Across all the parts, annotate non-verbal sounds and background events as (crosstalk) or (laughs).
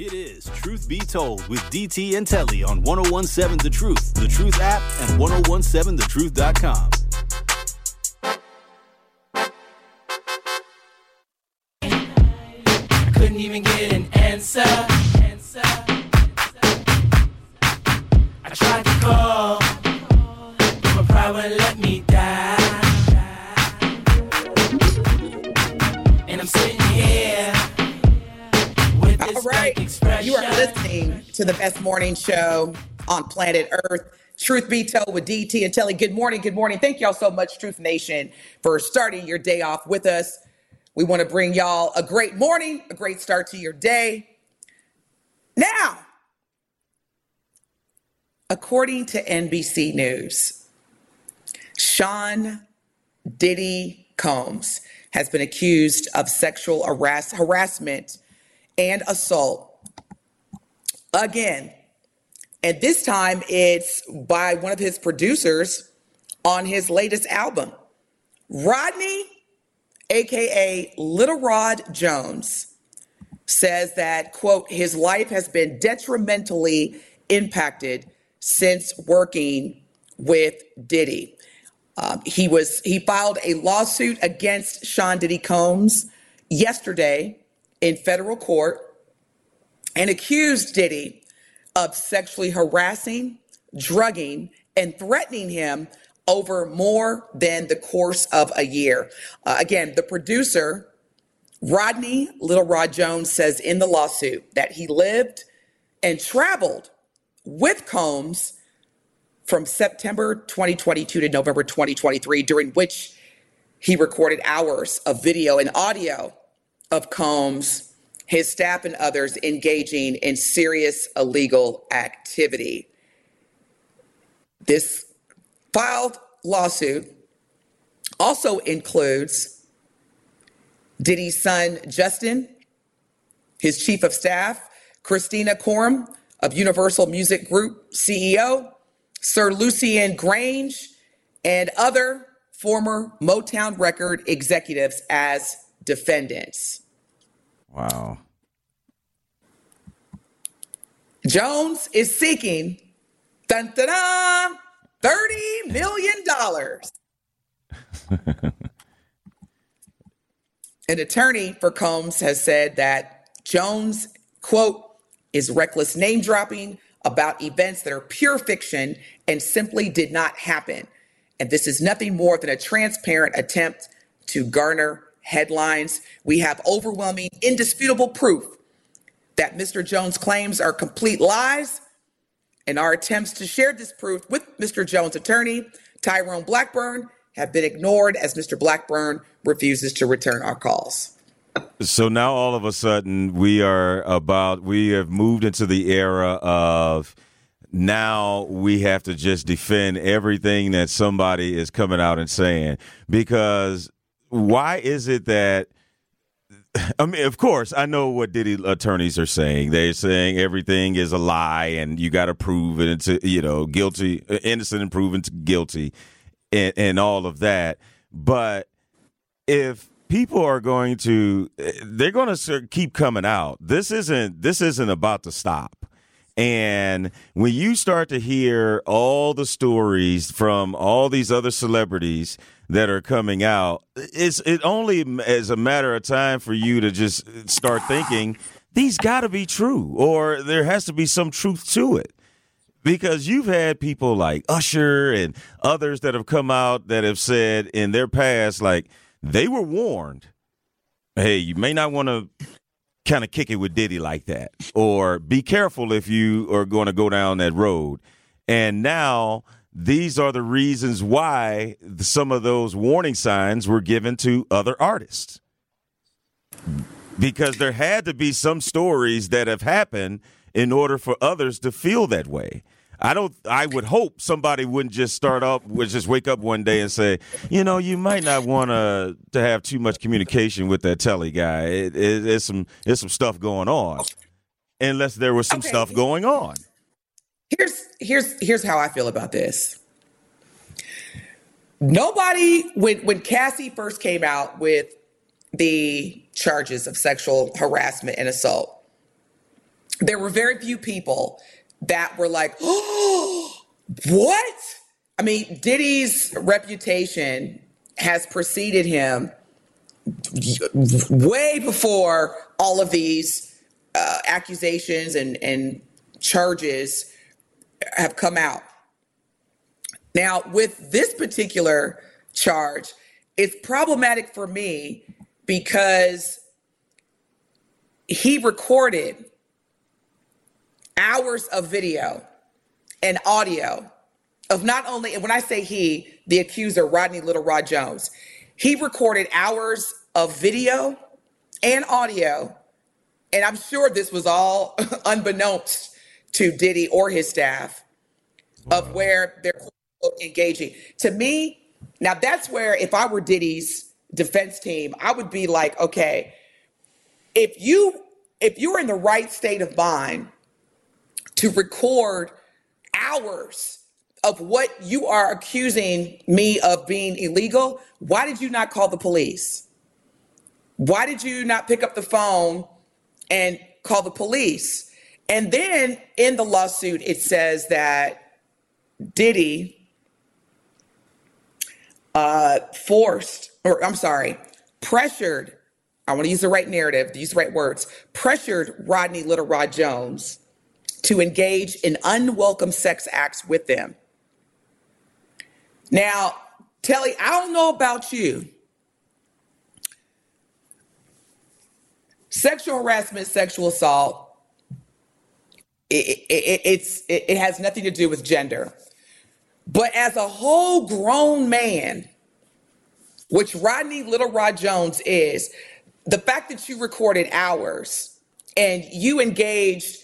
It is Truth Be Told with DT and Telly on 1017 The Truth, The Truth app, and 1017thetruth.com. I couldn't even get an answer. Best morning show on planet Earth. Truth be told with DT and Telly. Good morning. Good morning. Thank y'all so much, Truth Nation, for starting your day off with us. We want to bring y'all a great morning, a great start to your day. Now, according to NBC News, Sean Diddy Combs has been accused of sexual harass- harassment and assault again. And this time it's by one of his producers on his latest album. Rodney, aka Little Rod Jones, says that, quote, his life has been detrimentally impacted since working with Diddy. Um, he was he filed a lawsuit against Sean Diddy Combs yesterday in federal court and accused Diddy of sexually harassing, drugging, and threatening him over more than the course of a year. Uh, again, the producer, Rodney Little Rod Jones, says in the lawsuit that he lived and traveled with Combs from September 2022 to November 2023, during which he recorded hours of video and audio of Combs, his staff, and others engaging in serious illegal activity. This filed lawsuit also includes Diddy's son, Justin, his chief of staff, Kristina Khorram of Universal Music Group CEO, Sir Lucian Grainge, and other former Motown record executives as defendants. Wow. Jones is seeking dun, dun, dun, $30 million. (laughs) An attorney for Combs has said that Jones, quote, is reckless name dropping about events that are pure fiction and simply did not happen. And this is nothing more than a transparent attempt to garner headlines. We have overwhelming, indisputable proof that Mr. Jones' claims are complete lies, and our attempts to share this proof with Mr. Jones' attorney, Tyrone Blackburn, have been ignored as Mr. Blackburn refuses to return our calls. So now all of a sudden we are about we have moved into the era of now we have to just defend everything that somebody is coming out and saying because why is it that I mean, of course, I know what Diddy attorneys are saying. They're saying everything is a lie, and you got to prove it into you know guilty, innocent, and proven to guilty, and, and all of that. But if people are going to, they're going to keep coming out. This isn't. This isn't about to stop. And when you start to hear all the stories from all these other celebrities that are coming out, it's it only as a matter of time for you to just start thinking these got to be true, or there has to be some truth to it. Because you've had people like Usher and others that have come out that have said in their past, like they were warned, hey, you may not want to kind of kick it with Diddy like that, or be careful if you are going to go down that road. And now these are the reasons why some of those warning signs were given to other artists. Because there had to be some stories that have happened in order for others to feel that way. I don't. I would hope somebody wouldn't just start up, would just wake up one day and say, you know, you might not want to to have too much communication with that telly guy. It, it, it's some it's some stuff going on, unless there was some Okay. stuff going on. Here's here's here's how I feel about this. Nobody when when Cassie first came out with the charges of sexual harassment and assault, there were very few people that were like, oh, (gasps) what? I mean, Diddy's reputation has preceded him way before all of these uh, accusations and, and charges have come out. Now, with this particular charge, it's problematic for me because he recorded hours of video and audio of not only, and when I say he, the accuser, Rodney Little Rod Jones, he recorded hours of video and audio. And I'm sure this was all (laughs) unbeknownst to Diddy or his staff of where they're engaging. To me, now that's where if I were Diddy's defense team, I would be like, okay, if you if you're in the right state of mind to record hours of what you are accusing me of being illegal, why did you not call the police? Why did you not pick up the phone and call the police? And then in the lawsuit, it says that Diddy uh, forced, or I'm sorry, pressured, I want to use the right narrative, use the right words, pressured Rodney Little Rod Jones to engage in unwelcome sex acts with them. Now, Telly, I don't know about you. Sexual harassment, sexual assault, it, it, it's, it, has nothing to do with gender. But as a whole grown man, which Rodney Little Rod Jones is, the fact that you recorded hours and you engaged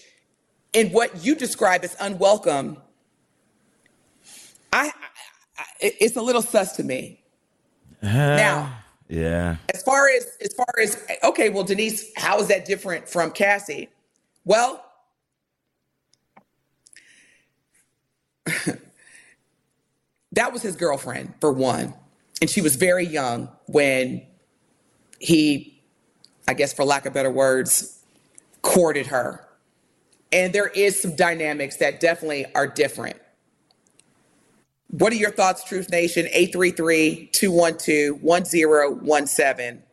in what you describe as unwelcome, I, I it's a little sus to me. Uh, Now, yeah. as far as as far as okay, well, Denise, how is that different from Cassie? Well, (laughs) that was his girlfriend for one, and she was very young when he, I guess, for lack of better words, courted her. And there is some dynamics that definitely are different. What are your thoughts, Truth Nation? 833 212 1017.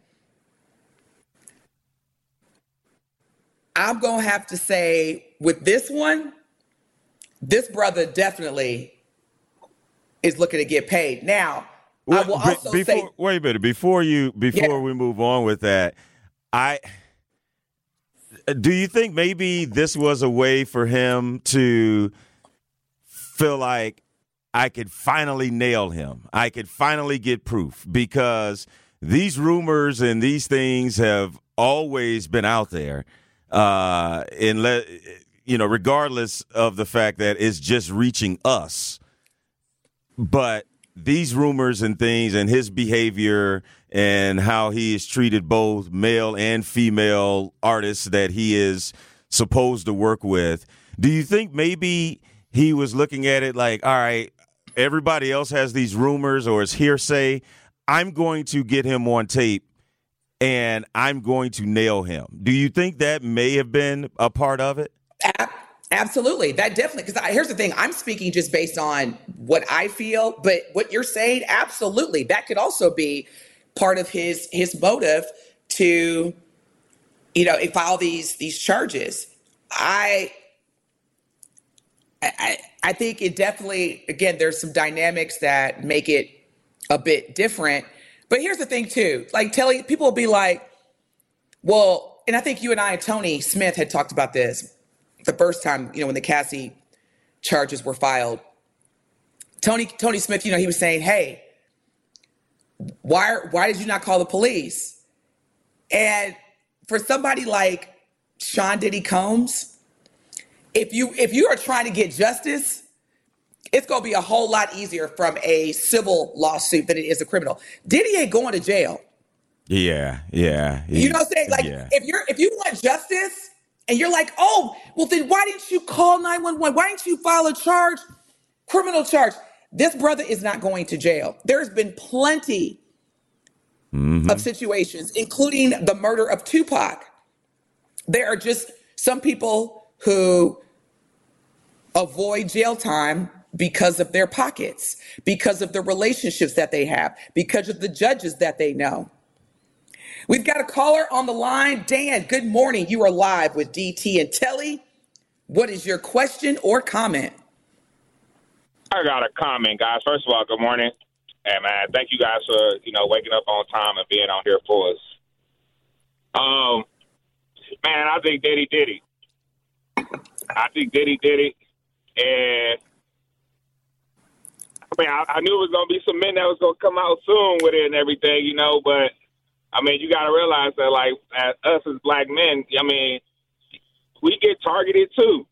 I'm going to have to say, with this one, this brother definitely is looking to get paid. Now, I will also before, say, wait a minute. Before you, before Yeah. we move on with that, I do you think maybe this was a way for him to feel like I could finally nail him. I could finally get proof because these rumors and these things have always been out there. Uh, and let you know, regardless of the fact that it's just reaching us but these rumors and things and his behavior and how he has treated both male and female artists that he is supposed to work with. Do you think maybe he was looking at it like all right everybody else has these rumors or it's hearsay. I'm going to get him on tape and i'm going to nail him. Do you think that may have been a part of it Absolutely. That definitely, because here's the thing I'm speaking just based on what I feel, but what you're saying, absolutely. That could also be part of his his motive to, you know, file these these charges. I I, I think it definitely, again, there's some dynamics that make it a bit different. But here's the thing, too. Like, telling people will be like, well, and I think you and I and Tony Smith had talked about this the first time, you know, when the Cassie charges were filed. Tony Tony Smith, you know, he was saying, "Hey, why why did you not call the police?" And for somebody like Sean Diddy Combs, if you if you are trying to get justice, it's going to be a whole lot easier from a civil lawsuit than it is a criminal. Diddy ain't going to jail. yeah yeah You know what I'm saying? Like yeah. if you're if you want justice and you're like, oh, well then why didn't you call 911? Why didn't you file a charge, criminal charge? This brother is not going to jail. There's been plenty mm-hmm. of situations, including the murder of Tupac. There are just some people who avoid jail time because of their pockets, because of the relationships that they have, because of the judges that they know. We've got a caller on the line. Dan, good morning. You are live with DT and Telly. What is your question or comment? I got a comment, guys. First of all, good morning. And man, thank you guys for, you know, waking up on time and being on here for us. Um man, I think Diddy Diddy. I think Diddy Diddy. And I mean, I, I knew it was gonna be some men that was gonna come out soon with it and everything, you know. But I mean, you got to realize that, like, as us as black men, I mean, we get targeted too,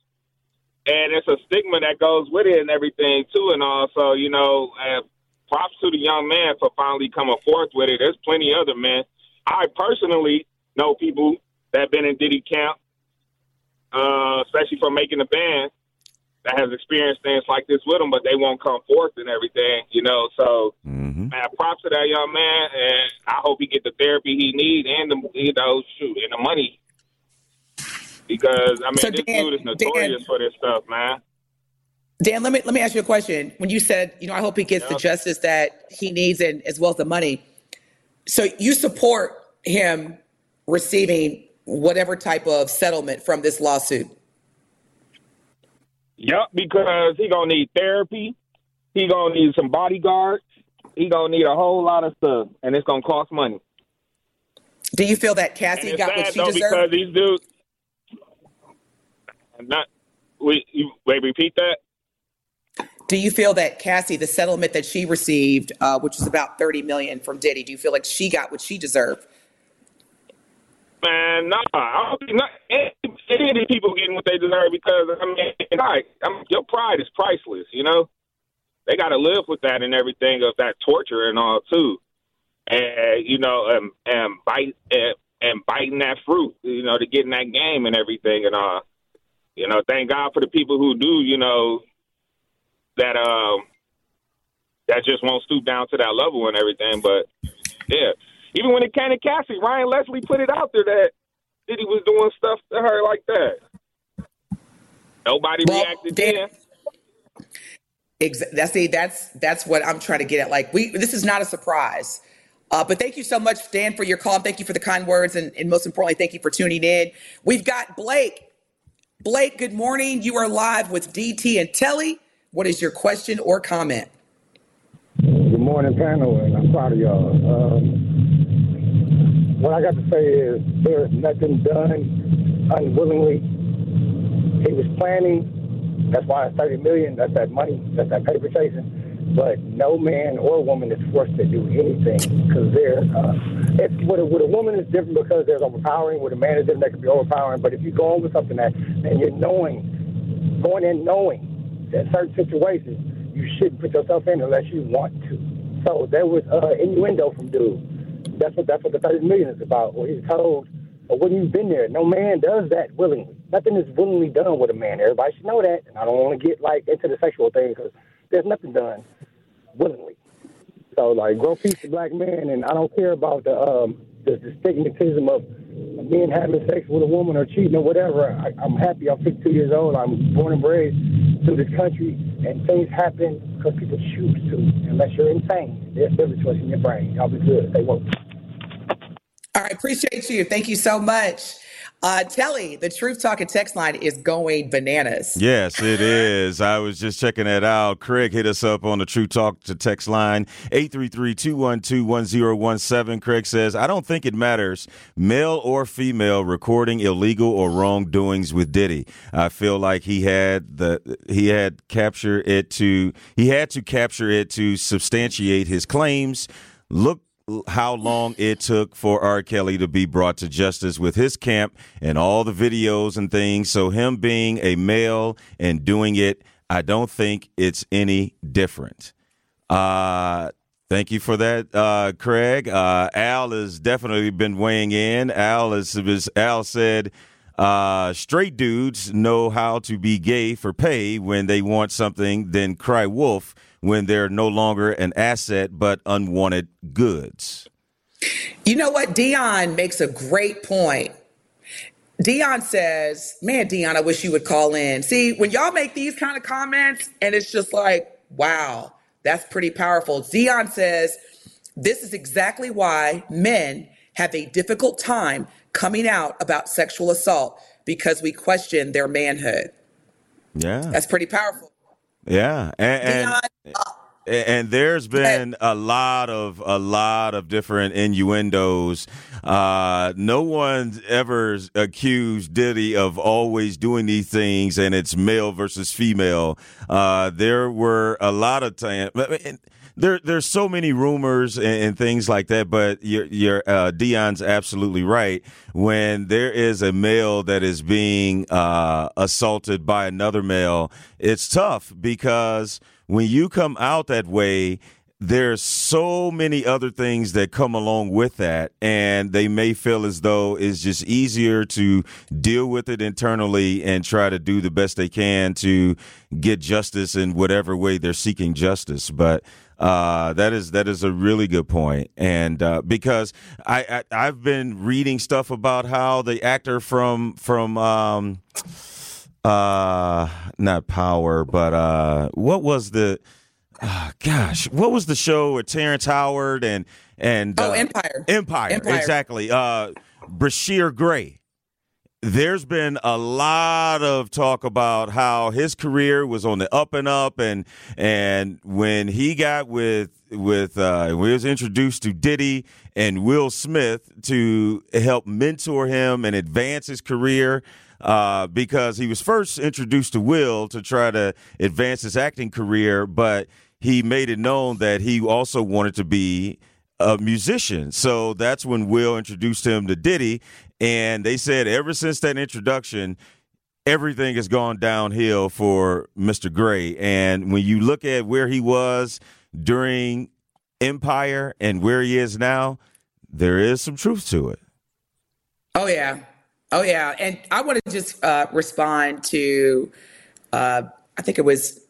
and it's a stigma that goes with it and everything too. And also, you know, uh, props to the young man for finally coming forth with it. There's plenty other men. I personally know people that been in Diddy camp, uh, especially for making the band that has experienced things like this with them, but they won't come forth and everything, you know. So, Mm-hmm. Man, props to that young man, and I hope he get the therapy he needs and the you know shoot and the money because I mean So, this Dan- dude is notorious Dan- for this stuff, man. Dan, let me let me ask you a question. When you said, you know, I hope he gets the justice that he needs and as well as the money. So you support him receiving whatever type of settlement from this lawsuit. Yep, because he gonna need therapy, he gonna need some bodyguards, he gonna need a whole lot of stuff, and it's gonna cost money. Do you feel that Cassie got what she though because deserved? these dudes. Not we you, wait. Repeat that. Do you feel that Cassie, the settlement that she received, uh, which was about thirty million from Diddy, do you feel like she got what she deserved? Man, nah, I don't think not, any of these people getting what they deserve because I mean, like, I mean, your pride is priceless. You know, they got to live with that and everything of that torture and all too, and you know, um, and bite and, and biting that fruit, you know, to get in that game and everything and all. You know, thank God for the people who do, you know, that um, that just won't stoop down to that level and everything. But yeah, even when it came to Cassie, Ryan Leslie put it out there that Diddy was doing stuff to her like that. Nobody Well, reacted then. Ex- that's see, that's that's what I'm trying to get at. Like we, this is not a surprise. Uh, but thank you so much, Dan, for your call. Thank you for the kind words, and, and most importantly, thank you for tuning in. We've got Blake. Blake, good morning. You are live with DT and Telly. What is your question or comment? Good morning, panel, and I'm proud of y'all. Um, what I got to say is there's nothing done unwillingly. He was planning. That's why it's 30 million. That's that money. That's that paper chasing. But no man or woman is forced to do anything because they're. Uh, it's, with, a, with a woman, it's different because there's overpowering. With a man, it's different. That can be overpowering. But if you go on with something that and you're knowing, going in knowing that certain situations you shouldn't put yourself in unless you want to. So there was uh, innuendo from dude. That's what that's what the 30 million is about. Well, he's told, well, when you've been there, no man does that willingly. Nothing is willingly done with a man. Everybody should know that. And I don't want to get like into the sexual thing because there's nothing done willingly. So like, grow peace to black men, and I don't care about the um the, the stigmatism of men having sex with a woman or cheating or whatever. I, I'm happy. I'm 52 years old. I'm born and raised to this country, and things happen because people choose to. Unless you're insane, there's a choice in your brain. Y'all be good. Stay woke. All right, appreciate you. Thank you so much. Uh, Telly, the Truth Talking text line is going bananas. Yes, it is. I was just checking that out. Craig hit us up on the True Talk to text line 833-212-1017. Craig says, I don't think it matters, male or female, recording illegal or wrongdoings with Diddy. I feel like he had the he had capture it to he had to capture it to substantiate his claims. Look how long it took for R. Kelly to be brought to justice with his camp and all the videos and things. So him being a male and doing it, I don't think it's any different. Uh, thank you for that, uh, Craig. Uh, Al has definitely been weighing in. Al is, is Al said, uh, straight dudes know how to be gay for pay when they want something, then cry wolf when they're no longer an asset but unwanted goods. You know what? Dion makes a great point. Dion says, Man, Dion, I wish you would call in. See, when y'all make these kind of comments, and it's just like, wow, that's pretty powerful. Dion says, This is exactly why men have a difficult time coming out about sexual assault because we question their manhood. Yeah. That's pretty powerful. Yeah. And, and, and there's been a lot of a lot of different innuendos. Uh, no one's ever accused Diddy of always doing these things, and it's male versus female. Uh, there were a lot of times. There, there's so many rumors and, and things like that, but your, uh, Dion's absolutely right. When there is a male that is being uh, assaulted by another male, it's tough because when you come out that way, there's so many other things that come along with that and they may feel as though it's just easier to deal with it internally and try to do the best they can to get justice in whatever way they're seeking justice. But uh, that is that is a really good point, and uh, because I, I have been reading stuff about how the actor from from um, uh not Power, but uh, what was the uh, gosh, what was the show with Terrence Howard and and oh, uh, Empire. Empire, Empire. exactly. Uh, Bryshere Gray there's been a lot of talk about how his career was on the up and up and and when he got with with uh when he was introduced to Diddy and Will Smith to help mentor him and advance his career uh, because he was first introduced to Will to try to advance his acting career, but he made it known that he also wanted to be a musician. So that's when Will introduced him to Diddy. And they said ever since that introduction, everything has gone downhill for Mr. Gray. And when you look at where he was during Empire and where he is now, there is some truth to it. Oh, yeah. Oh, yeah. And I want to just uh, respond to, uh, I think it was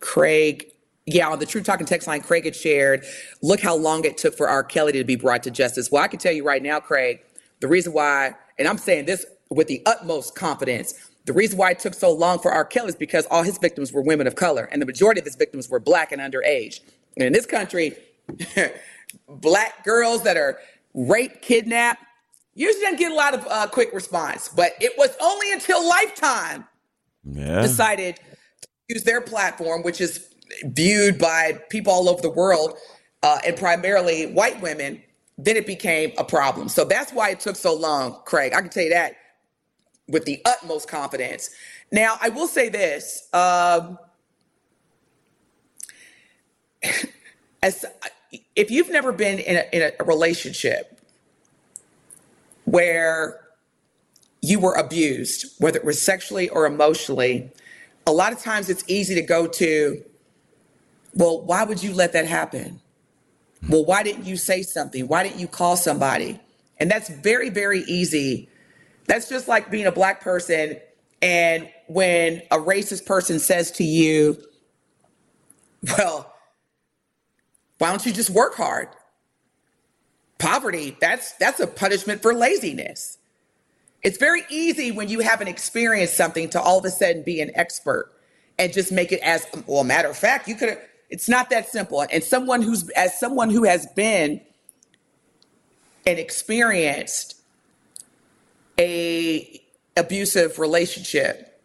Craig yeah, on the True Talking text line, Craig had shared, look how long it took for R. Kelly to be brought to justice. Well, I can tell you right now, Craig, the reason why, and I'm saying this with the utmost confidence, the reason why it took so long for R. Kelly is because all his victims were women of color, and the majority of his victims were black and underage. And in this country, (laughs) black girls that are raped, kidnapped, usually don't get a lot of uh, quick response. But it was only until Lifetime Yeah. decided to use their platform, which is viewed by people all over the world uh, and primarily white women, then it became a problem. So that's why it took so long, Craig. I can tell you that with the utmost confidence. Now, I will say this. Um, (laughs) as if you've never been in a, in a relationship where you were abused, whether it was sexually or emotionally, a lot of times it's easy to go to, well, why would you let that happen? Well, why didn't you say something? Why didn't you call somebody? And that's very, very easy. That's just like being a black person. And when a racist person says to you, (laughs) well, why don't you just work hard? Poverty, that's that's a punishment for laziness. It's very easy when you haven't experienced something to all of a sudden be an expert and just make it as well, matter of fact, you could have it's not that simple. And someone who's as someone who has been and experienced a abusive relationship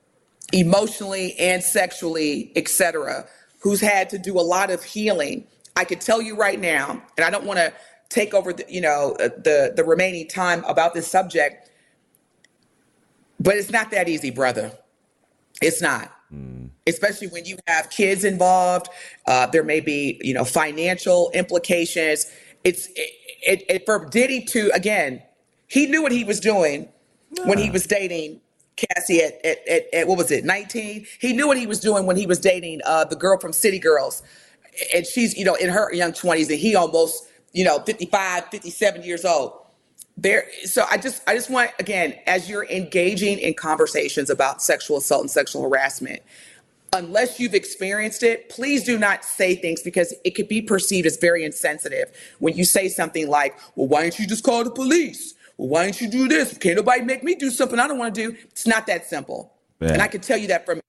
emotionally and sexually, etc., who's had to do a lot of healing. I could tell you right now, and I don't want to take over the, you know, uh, the the remaining time about this subject, but it's not that easy, brother. It's not especially when you have kids involved. Uh, there may be, you know, financial implications. It's it, it, it, for Diddy to again, he knew what he was doing when he was dating Cassie at, at, at, at what was it, 19? He knew what he was doing when he was dating uh, the girl from City Girls. And she's, you know, in her young 20s, and he almost, you know, 55, 57 years old there so i just i just want again as you're engaging in conversations about sexual assault and sexual harassment unless you've experienced it please do not say things because it could be perceived as very insensitive when you say something like well why don't you just call the police Well, why don't you do this? Can't nobody make me do something I don't want to do. It's not that simple. Yeah. And I can tell you that from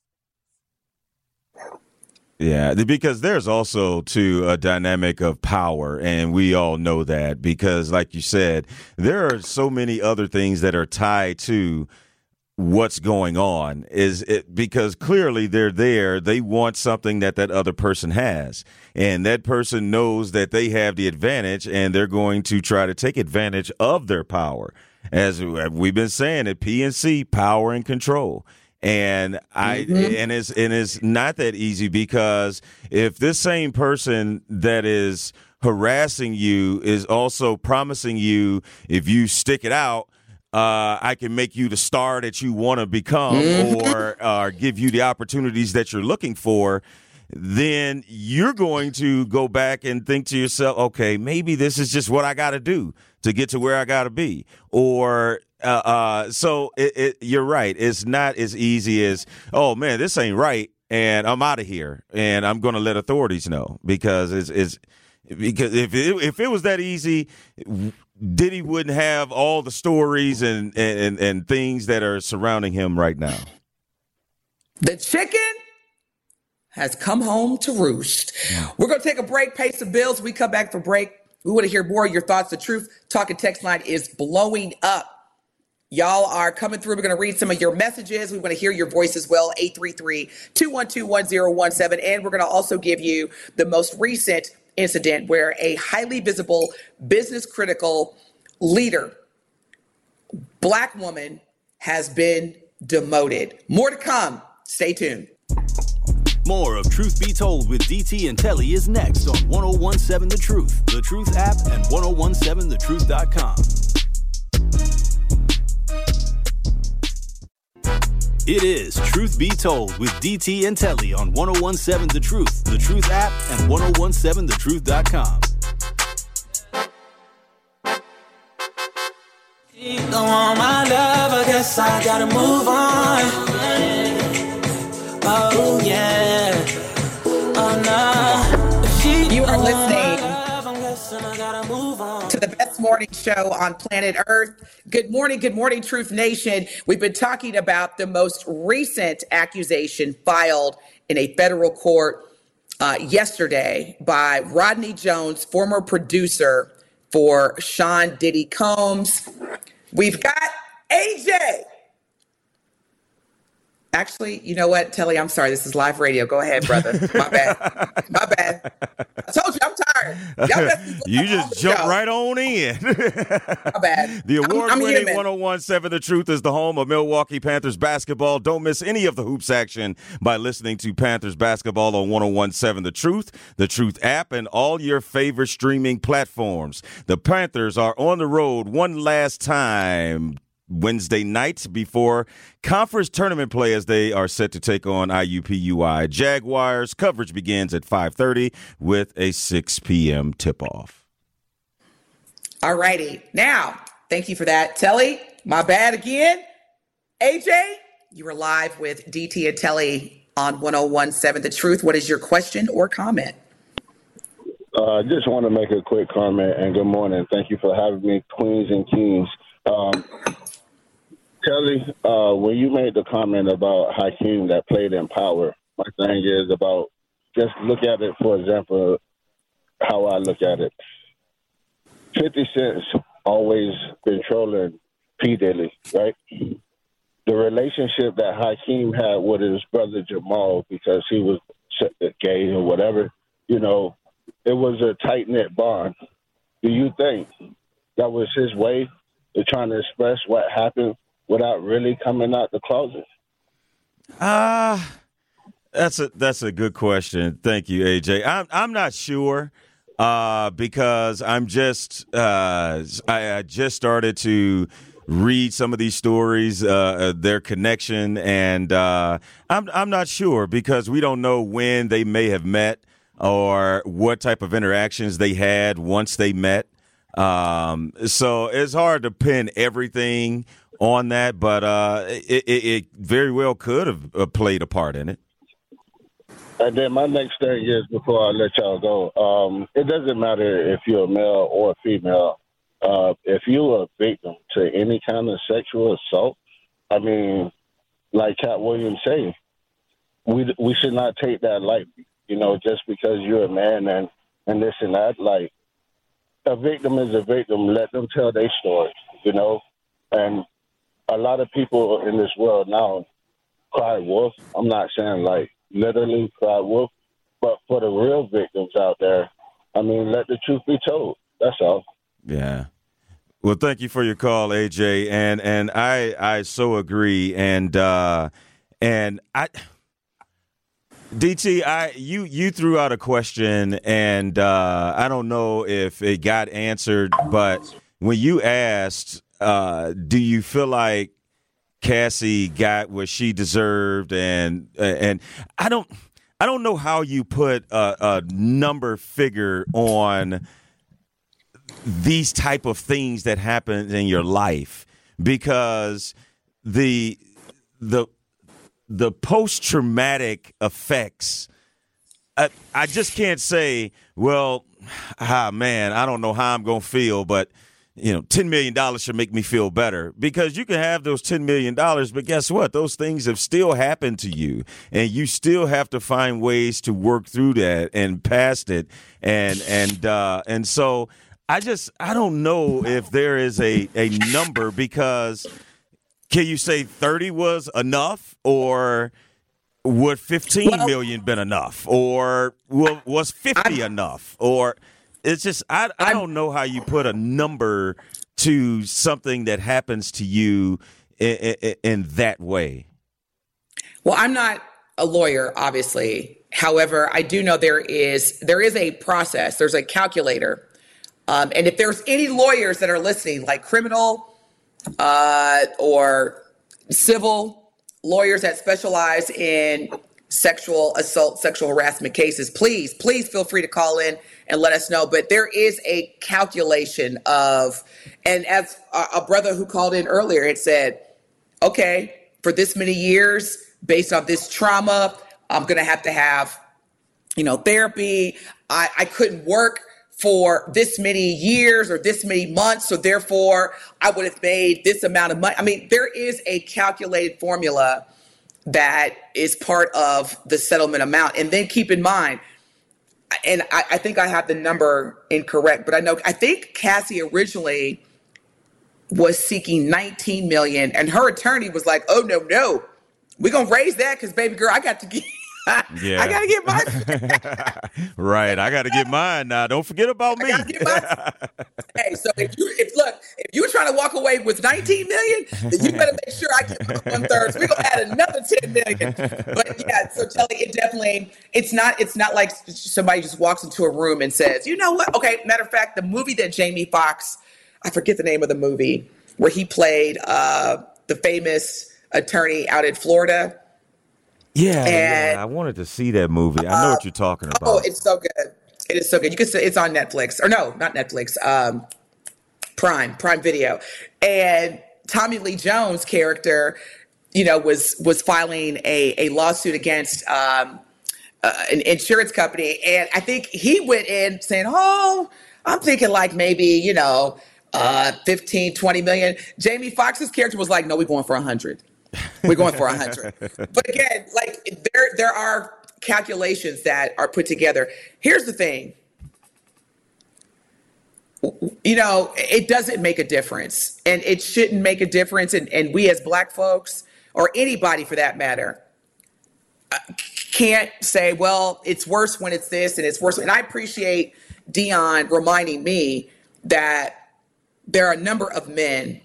Yeah, because there's also too a dynamic of power, and we all know that because, like you said, there are so many other things that are tied to what's going on. Is it because clearly they're there, they want something that that other person has, and that person knows that they have the advantage, and they're going to try to take advantage of their power. As we've been saying at PNC, power and control and I Mm-hmm. and it's and it's not that easy because if this same person that is harassing you is also promising you if you stick it out. Uh, I can make you the star that you want to become, Mm-hmm. (laughs) or uh, give you the opportunities that you're looking for. Then you're going to go back and think to yourself, okay, maybe this is just what I got to do to get to where I got to be, or uh, uh, so it, it, you're right. It's not as easy as, oh man, this ain't right, and I'm out of here, and I'm going to let authorities know because it's, it's because if it, if it was that easy, Diddy wouldn't have all the stories and, and and things that are surrounding him right now. The chicken has come home to roost. We're going to take a break, pay some bills. We come back for break. We want to hear more of your thoughts. The truth talking text line is blowing up. Y'all are coming through. We're going to read some of your messages. We want to hear your voice as well. 833 212 1017. And we're going to also give you the most recent incident where a highly visible, business critical leader, black woman, has been demoted. More to come. Stay tuned. More of Truth Be Told with DT and Telly is next on 1017 The Truth, The Truth app, and 1017thetruth.com. It is Truth Be Told with DT and Telly on 1017 The Truth, The Truth app, and 1017thetruth.com. Don't want my love, I guess I gotta move on. Best morning show on planet Earth. Good morning, good morning, Truth Nation. We've been talking about the most recent accusation filed in a federal court uh, yesterday by Rodney Jones, former producer for Sean Diddy Combs. We've got AJ. Actually, you know what, Telly? I'm sorry. This is live radio. Go ahead, brother. My bad. My bad. I told you I'm tired. Y'all (laughs) messed me You just jump show. right on in. My bad. (laughs) The award I'm winning human. 1017 The Truth is the home of Milwaukee Panthers basketball. Don't miss any of the hoops action by listening to Panthers basketball on 1017 The Truth, the Truth app, and all your favorite streaming platforms. The Panthers are on the road one last time. Wednesday night before conference tournament play as they are set to take on IUPUI Jaguars. Coverage begins at 5:30 with a 6 p.m. tip-off. All righty. Now, thank you for that. Telly, my bad again. AJ, you were live with DT and Telly on 1017 The Truth. What is your question or comment? Uh, just want to make a quick comment and good morning. Thank you for having me, Queens and Kings. Um, Kelly, uh, when you made the comment about Hakeem that played in power, my thing is about just look at it, for example, how I look at it. 50 Cent's always been trolling P. Diddy, right? The relationship that Hakeem had with his brother Jamal, because he was gay or whatever, you know, it was a tight knit bond. Do you think that was his way of trying to express what happened without really coming out the closet? Ah, that's a that's a good question. Thank you, AJ. I'm I'm not sure uh, because I'm just uh, I, I just started to read some of these stories, uh, their connection, and uh, I'm I'm not sure because we don't know when they may have met or what type of interactions they had once they met. Um, so it's hard to pin everything on that, but uh, it, it, it very well could have uh, played a part in it. And then my next thing is before I let y'all go, um, it doesn't matter if you're a male or a female. uh, if you're a victim to any kind of sexual assault, I mean, like Katt Williams say, we we should not take that lightly. You know, just because you're a man and and this and that, like a victim is a victim. Let them tell their story. You know, and a lot of people in this world now cry wolf. I'm not saying like literally cry wolf, but for the real victims out there, I mean, let the truth be told. That's all. Yeah. Well, thank you for your call, AJ, and and I I so agree, and uh, and I. DT, I you you threw out a question, and uh, I don't know if it got answered, but when you asked, uh, do you feel like Cassie got what she deserved, and and I don't I don't know how you put a, a number figure on these type of things that happen in your life because the the the post traumatic effects. I, I just can't say, well, ah, man, I don't know how I'm going to feel, but you know, $10 million should make me feel better. Because you can have those $10 million, but guess what? Those things have still happened to you. And you still have to find ways to work through that and past it. And, and, uh, and so I just, I don't know if there is a, a number because can you say 30 was enough? Or would fifteen well, million been enough? Or was 50 I, enough? Or it's just I I don't know how you put a number to something that happens to you in, in, in that way. Well, I'm not a lawyer, obviously. However, I do know there is there is a process. There's a calculator, um, and if there's any lawyers that are listening, like criminal uh, or civil lawyers that specialize in sexual assault, sexual harassment cases, please, please feel free to call in and let us know. But there is a calculation of, and as a, brother who called in earlier, it said, okay, for this many years, based on this trauma, I'm going to have to have, you know, therapy. I, I couldn't work for this many years or this many months, so therefore I would have made this amount of money. I mean, there is a calculated formula that is part of the settlement amount. And then keep in mind, and I, I, think I have the number incorrect, but I know I think Cassie originally was seeking 19 million, and her attorney was like, "Oh no, no, we're gonna raise that because baby girl, I got to get." Yeah. I gotta get mine. (laughs) right, I gotta get mine now. Don't forget about me. (laughs) hey, so if you if look, if you're trying to walk away with 19 million, then you better make sure I get one third. So we're gonna add another 10 million. But yeah, so Telly, it definitely it's not it's not like somebody just walks into a room and says, you know what? Okay, matter of fact, the movie that Jamie Foxx, I forget the name of the movie, where he played uh, the famous attorney out in Florida yeah, and, yeah, I wanted to see that movie. I know uh, what you're talking oh, about. Oh, it's so good. It is so good. You can see it's on Netflix or no, not Netflix. Um, Prime, Prime Video, and Tommy Lee Jones' character, you know, was was filing a a lawsuit against um, uh, an insurance company, and I think he went in saying, "Oh, I'm thinking like maybe you know." Uh, 15, 20 million. Jamie Foxx's character was like, no, we're going for 100. (laughs) We're going for a 100. but again, like there there are calculations that are put together. Here's the thing. You know, it doesn't make a difference, and it shouldn't make a difference. And, and we, as Black folks, or anybody for that matter, uh, can't say, well, it's worse when it's this and it's worse. And I appreciate Dion reminding me that there are a number of men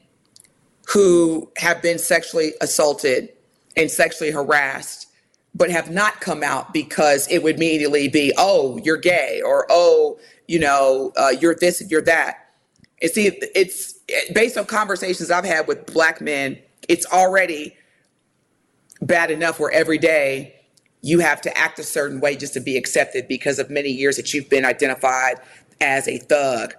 who have been sexually assaulted and sexually harassed but have not come out because it would immediately be oh you're gay or oh you know uh, you're this you're that. And see it's based on conversations i've had with black men it's already bad enough where every day you have to act a certain way just to be accepted because of many years that you've been identified as a thug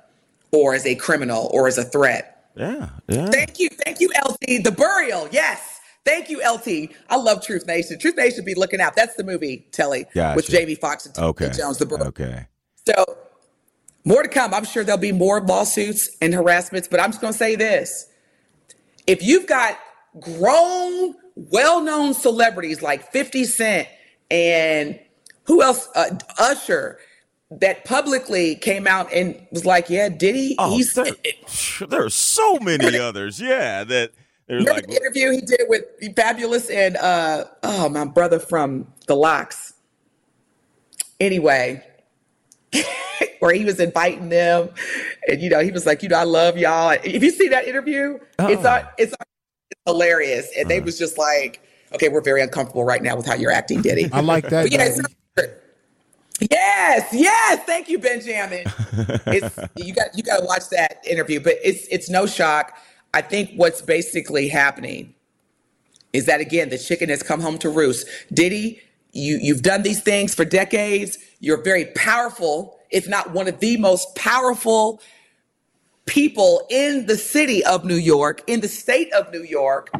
or as a criminal or as a threat yeah, yeah. Thank you, thank you, LT. The burial, yes. Thank you, LT. I love Truth Nation. Truth Nation should be looking out. That's the movie, Telly, gotcha. with Jamie Foxx and okay. Jones. The burial. Okay. So, More to come. I'm sure there'll be more lawsuits and harassments, but I'm just going to say this. If you've got grown, well known celebrities like 50 Cent and who else? Uh, Usher that publicly came out and was like, "Yeah, Diddy, Oh, he's." there, there are so many others. Yeah, that there's Remember like the interview he did with Fabolous and uh, oh, my brother from the LOX. Anyway, (laughs) where he was inviting them, and you know he was like, you know, I love y'all. If you see that interview, it's Uh-uh. on, it's, on, it's hilarious, and they was just like, okay, we're very uncomfortable right now with how you're acting, Diddy. I like that. But yeah, Maggie. it's- Yes, yes. Thank you, Benjamin. It's (laughs) you got you got to watch that interview, but it's it's no shock. I think what's basically happening is that again the chicken has come home to roost. Diddy, you you've done these things for decades. You're very powerful, if not one of the most powerful people in the city of New York, in the state of New York.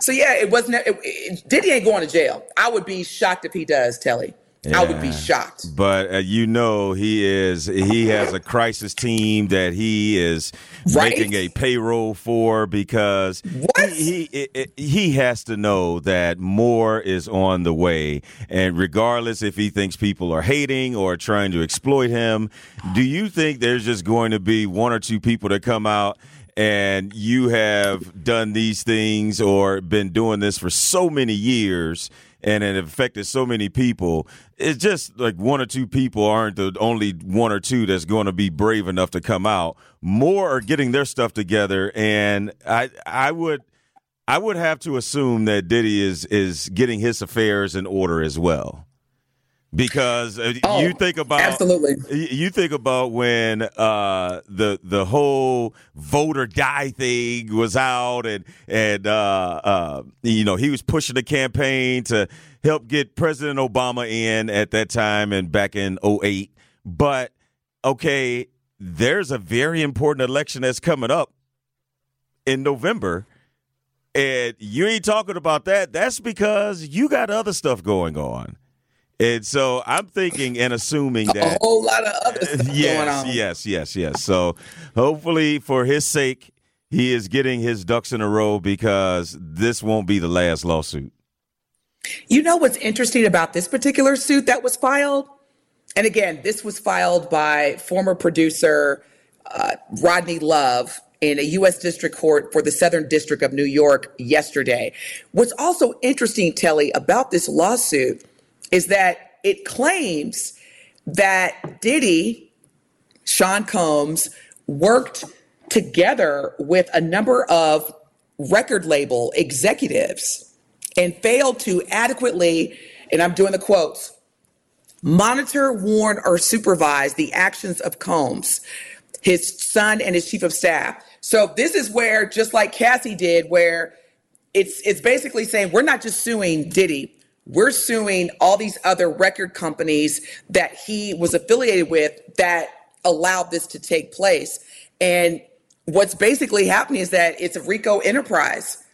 So yeah, it wasn't. It, it, Diddy ain't going to jail. I would be shocked if he does, Telly. I would be shocked. But uh, you know, he is he has a crisis team that he is Right? making a payroll for because What? he he, it- he has to know that more is on the way, and regardless if he thinks people are hating or trying to exploit him, do you think there's just going to be one or two people that come out? And you have done these things or been doing this for so many years and it affected so many people. It's just like one or two people aren't the only one or two that's going to be brave enough to come out. More are getting their stuff together, and I I would I would have to assume that Diddy is is getting his affairs in order as well. Because uh, Oh, you think about absolutely. you think about when uh, the the whole vote or die thing was out, and and uh, uh, you know he was pushing the campaign to help get President Obama in at that time and back in 08. But okay, there's a very important election that's coming up in November. And you ain't talking about that. That's because you got other stuff going on. And so I'm thinking and assuming that A whole lot of other stuff going yes, on. yes, yes, yes. So hopefully, for his sake, he is getting his ducks in a row because this won't be the last lawsuit. You know what's interesting about this particular suit that was filed? And again, this was filed by former producer uh, Rodney Love in a U.S. District Court for the Southern District of New York yesterday. What's also interesting, Telly, about this lawsuit is that it claims that Diddy, Sean Combs, worked together with a number of record label executives and failed to adequately, and I'm doing the quotes, monitor, warn, or supervise the actions of Combs, his son, and his chief of staff. So this is where, just like Cassie did, where it's it's basically saying we're not just suing Diddy, we're suing all these other record companies that he was affiliated with that allowed this to take place. And what's basically happening is that it's a RICO enterprise.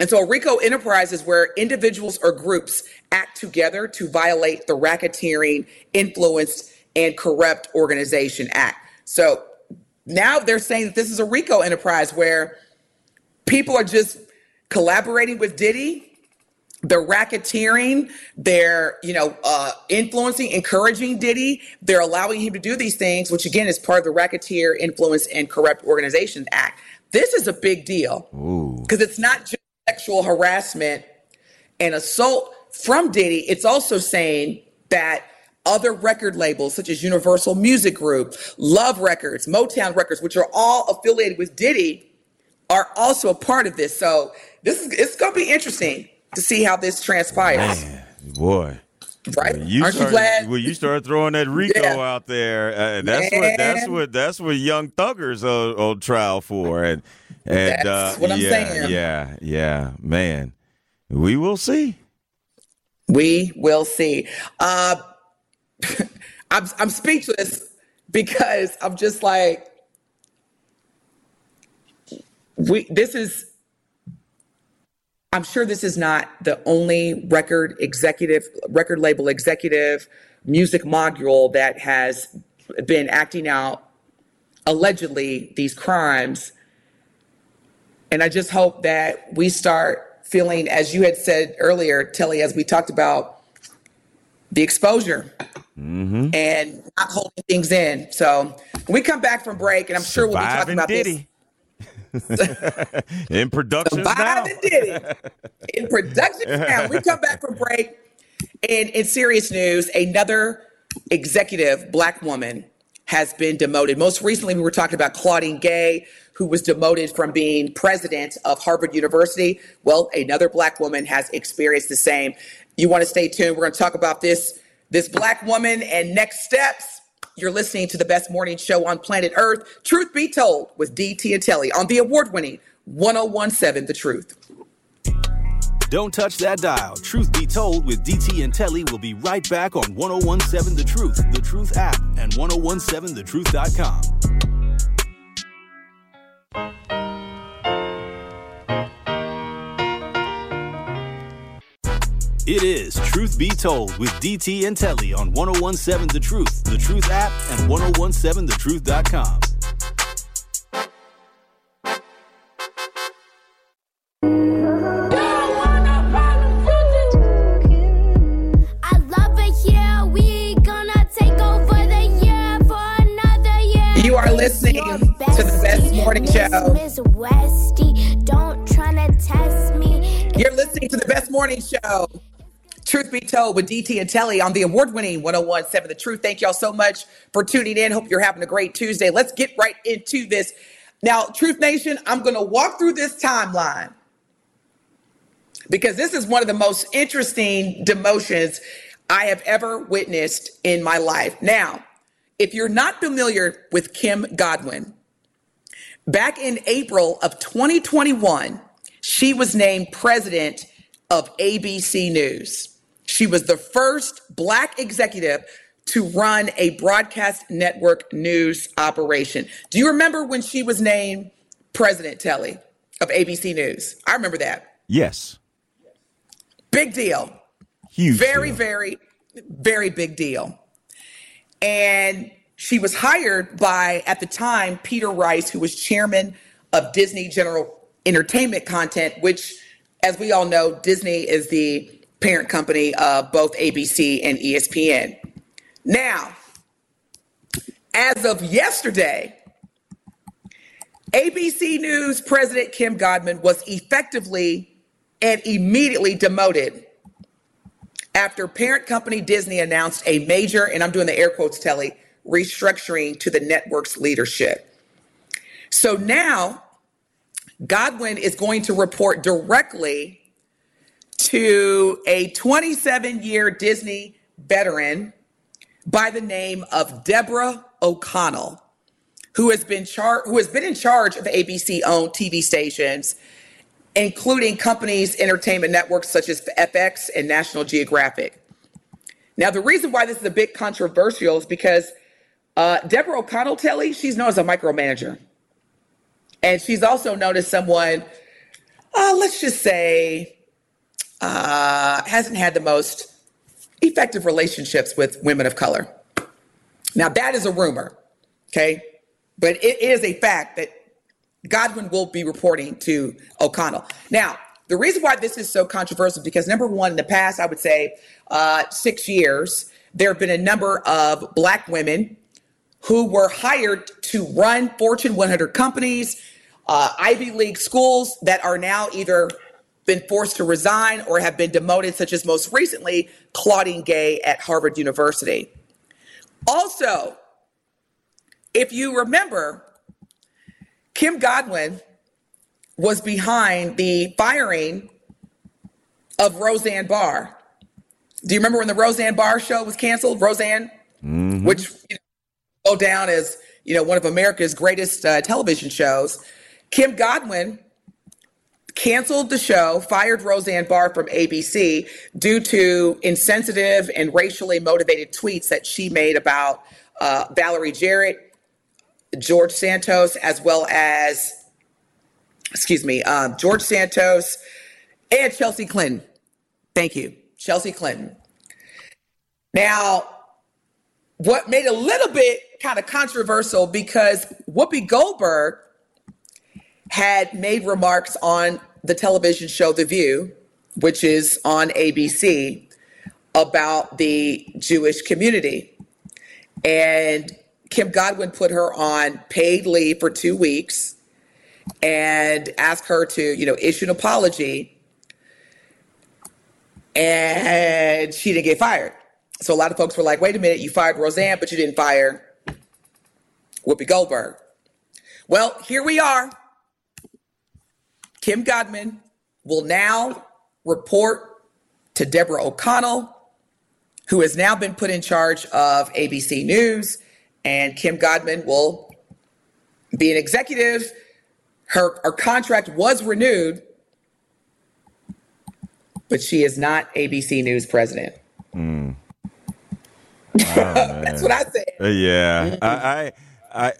And so a RICO enterprise is where individuals or groups act together to violate the Racketeering, Influenced, and Corrupt Organization Act. So now they're saying that this is a RICO enterprise where people are just collaborating with Diddy. They're racketeering. They're, you know, uh, influencing, encouraging Diddy. They're allowing him to do these things, which again is part of the Racketeer, Influence, and Corrupt Organizations Act. This is a big deal because it's not just sexual harassment and assault from Diddy. It's also saying that other record labels such as Universal Music Group, Love Records, Motown Records, which are all affiliated with Diddy, are also a part of this. So this is it's going to be interesting to see how this transpires. Boy. Right? When you Aren't start, you glad? When you start throwing that (laughs) RICO Yeah. out there, uh, that's what that's what that's what Young Thug's on, on trial for, and and That's uh, what I'm yeah, saying. yeah, yeah, man, we will see. We will see. Uh, (laughs) I'm I'm speechless because I'm just like we. This is. I'm sure this is not the only record executive, record label executive, music module that has been acting out allegedly these crimes. And I just hope that we start feeling, as you had said earlier, Telly, as we talked about the exposure Mm-hmm. and not holding things in. So when we come back from break, and I'm sure we'll be talking about Diddy. (laughs) In production now. Surviving Diddy in production (laughs) now. We come back from break. And in serious news, another executive black woman has been demoted. Most recently, we were talking about Claudine Gay, who was demoted from being president of Harvard University. Well, another black woman has experienced the same. You want to stay tuned. We're going to talk about this this black woman and next steps. You're listening to the best morning show on planet Earth, Truth Be Told, with DT and Telly on the award winning 1017 The Truth. Don't touch that dial. Truth be told, with DT and Telly, we'll be right back on 1017 The Truth, The Truth app, and 1017thetruth.com. It is Truth Be Told with DT and Telly on 1017 The Truth, The Truth app, and 1017thetruth.com. I love it here. We gonna take over the year for another. You are listening to the Best Morning Show. Miss Westy, don't tryna test me. You're listening to the best morning show. Truth be told with DT and Telly on the award winning 1017 The Truth. Thank y'all so much for tuning in. Hope you're having a great Tuesday. Let's get right into this. Now, Truth Nation, I'm going to walk through this timeline because this is one of the most interesting demotions I have ever witnessed in my life. Now, if you're not familiar with Kim Godwin, back in April of 2021, she was named president of ABC News. She was the first black executive to run a broadcast network news operation. Do you remember when she was named president, Telly, of ABC News? I remember that. Yes. Big deal. Huge. Very, deal. very, very big deal. And she was hired by, at the time, Peter Rice, who was chairman of Disney General Entertainment Content, which, as we all know, Disney is the parent company of both ABC and ESPN. Now, as of yesterday, ABC News President Kim Godwin was effectively and immediately demoted after parent company Disney announced a major, and I'm doing the air quotes, Telly, restructuring to the network's leadership. So now Godwin is going to report directly to a 27 year Disney veteran by the name of Deborah O'Connell, who has been char- who has been in charge of ABC owned TV stations including companies, entertainment networks such as FX and National Geographic. Now, the reason why this is a bit controversial is because uh, Deborah O'Connell Telly, she's known as a micromanager. And she's also known as someone, uh, let's just say, uh, hasn't had the most effective relationships with women of color. Now, that is a rumor, okay? But it is a fact that Godwin will be reporting to O'Connell. Now, the reason why this is so controversial because number one, in the past, I would say uh, six years, there have been a number of black women who were hired to run Fortune 100 companies, uh, Ivy League schools that are now either been forced to resign or have been demoted, such as most recently Claudine Gay at Harvard University. Also, if you remember, Kim Godwin was behind the firing of Roseanne Barr. Do you remember when the Roseanne Barr show was canceled? Roseanne, which you know, go down as you know one of America's greatest uh, television shows. Kim Godwin canceled the show, fired Roseanne Barr from ABC due to insensitive and racially motivated tweets that she made about uh, Valerie Jarrett, George Santos, as well as, excuse me, um, George Santos and Chelsea Clinton. Thank you, Chelsea Clinton. Now, what made a little bit kind of controversial because Whoopi Goldberg had made remarks on the television show The View, which is on ABC, about the Jewish community. And Kim Godwin put her on paid leave for two weeks and asked her to, you know, issue an apology. And she didn't get fired. So a lot of folks were like, wait a minute, you fired Roseanne, but you didn't fire Whoopi Goldberg. Well, here we are. Kim Godwin will now report to Deborah O'Connell, who has now been put in charge of ABC News, and Kim Godwin will be an executive. Her, her contract was renewed, but she is not ABC News president. (laughs) That's what I said. Uh, Yeah, I, I, I,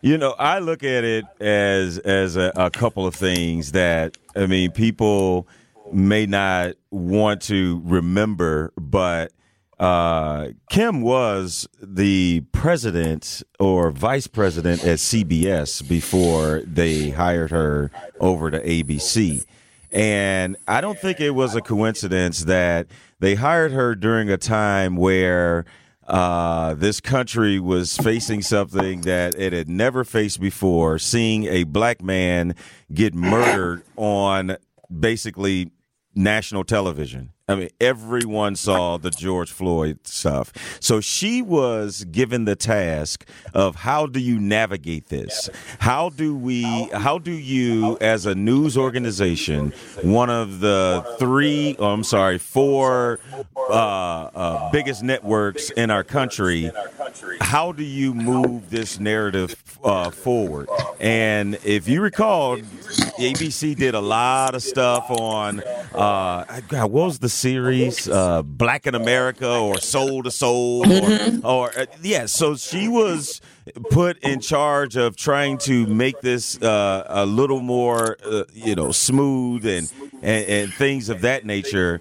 you know, I look at it as as a, a couple of things that I mean, people may not want to remember, but uh, Kim was the president or vice president at CBS before they hired her over to ABC. And I don't think it was a coincidence that they hired her during a time where uh, this country was facing something that it had never faced before, seeing a black man get murdered on basically national television. I mean, everyone saw the George Floyd stuff. So she was given the task of how do you navigate this? How do we, how do you, as a news organization, one of the three, oh, I'm sorry, four uh, uh, biggest networks in our country, how do you move this narrative uh, forward? And if you recall, ABC did a lot of stuff on, uh, God, what was the series? Uh, Black in America or Soul to Soul? Or, or uh, yeah, so she was put in charge of trying to make this uh, a little more, uh, you know, smooth and, and, and things of that nature.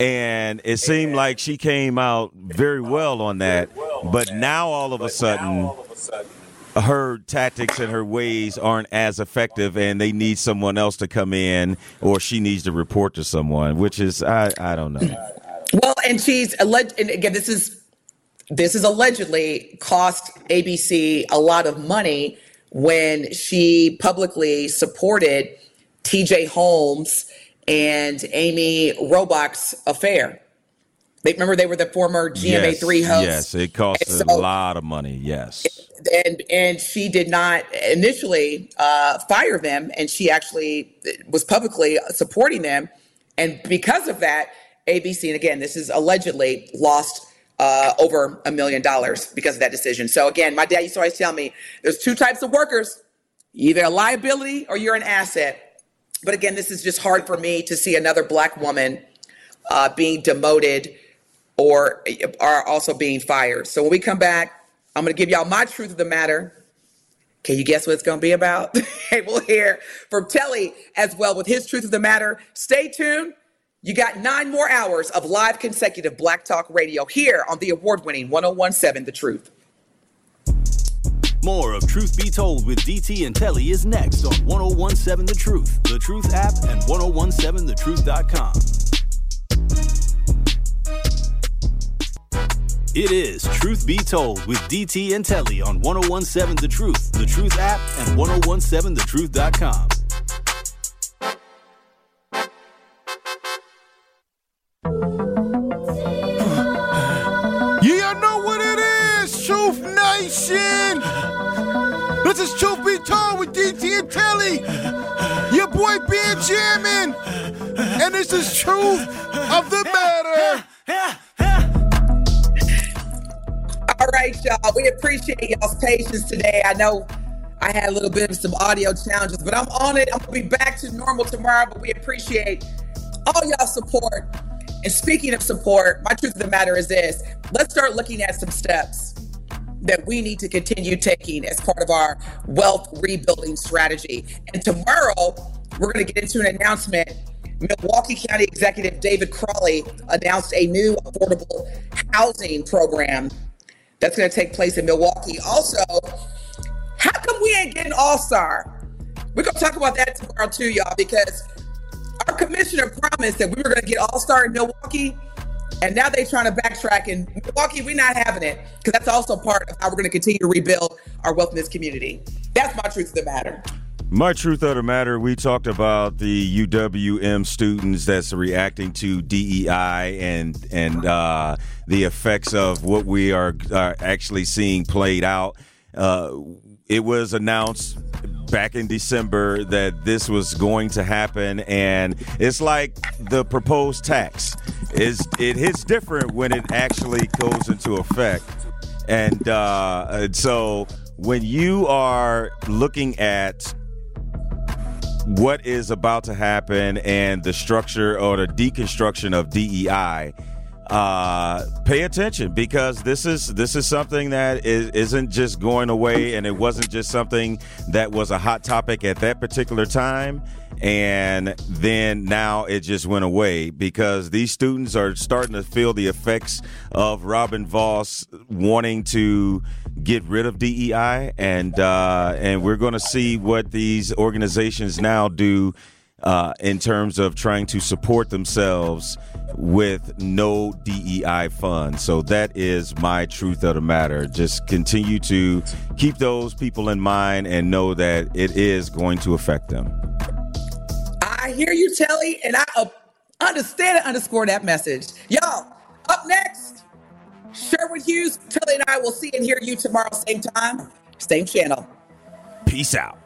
And it seemed like she came out very well on that. But now all of a sudden, her tactics and her ways aren't as effective and they need someone else to come in or she needs to report to someone which is i, I don't know Well, and she's alleged, and again, this is this is allegedly cost ABC a lot of money when she publicly supported TJ Holmes and Amy Robach's affair. They remember they were the former GMA3 yes, hosts. yes it costs And a lot of money yes and and she did not initially uh, fire them, and she actually was publicly supporting them, and because of that, ABC and again, this is allegedly lost uh, over a million dollars because of that decision. So again, my dad used to always tell me, there's two types of workers: either a liability or you're an asset. But again, this is just hard for me to see another black woman uh, being demoted or are also being fired. So when we come back, I'm going to give y'all my truth of the matter. Can you guess what it's going to be about? (laughs) we'll hear from Telly as well with his truth of the matter. Stay tuned. You got nine more hours of live consecutive Black Talk Radio here on the award winning 1017 The Truth. More of Truth Be Told with DT and Telly is next on 1017 The Truth, The Truth app, and 1017thetruth.com. It is Truth Be Told with DT and Telly on 1017 The Truth, The Truth app, and 1017thetruth.com. Yeah, I know what it is, Truth Nation. This is Truth Be Told with DT and Telly. Your boy Benjamin. And this is Truth of the Matter. Right, y'all. We appreciate y'all's patience today. I know I had a little bit of some audio challenges, but I'm on it. I'm gonna be back to normal tomorrow. But we appreciate all y'all support. And speaking of support, my truth of the matter is this: let's start looking at some steps that we need to continue taking as part of our wealth rebuilding strategy. And tomorrow, we're going to get into an announcement. Milwaukee County Executive David Crowley announced a new affordable housing program that's going to take place in Milwaukee. Also, how come we ain't getting All Star? We're going to talk about that tomorrow too, y'all, because our commissioner promised that we were going to get All Star in Milwaukee. And now they're trying to backtrack in Milwaukee. We're not having it because that's also part of how we're going to continue to rebuild our wealth in this community. That's my truth of the matter. My truth of the matter, we talked about the UWM students that's reacting to DEI and and uh, the effects of what we are uh, actually seeing played out. Uh, it was announced back in December that this was going to happen, and it's like the proposed tax is it hits different when it actually goes into effect, and, uh, and so when you are looking at what is about to happen and the structure or the deconstruction of DEI, uh, pay attention because this is this is something that is, isn't just going away, and it wasn't just something that was a hot topic at that particular time, and then now it just went away because these students are starting to feel the effects of Robin Vos wanting to get rid of DEI, and uh, and we're going to see what these organizations now do uh, in terms of trying to support themselves with no DEI funds. So that is my truth of the matter. Just continue to keep those people in mind and know that it is going to affect them. I hear you, Telly, and I uh, understand and underscore that message. Y'all, up next, Sherwood Hughes, Telly, and I will see and hear you tomorrow, same time, same channel. Peace out.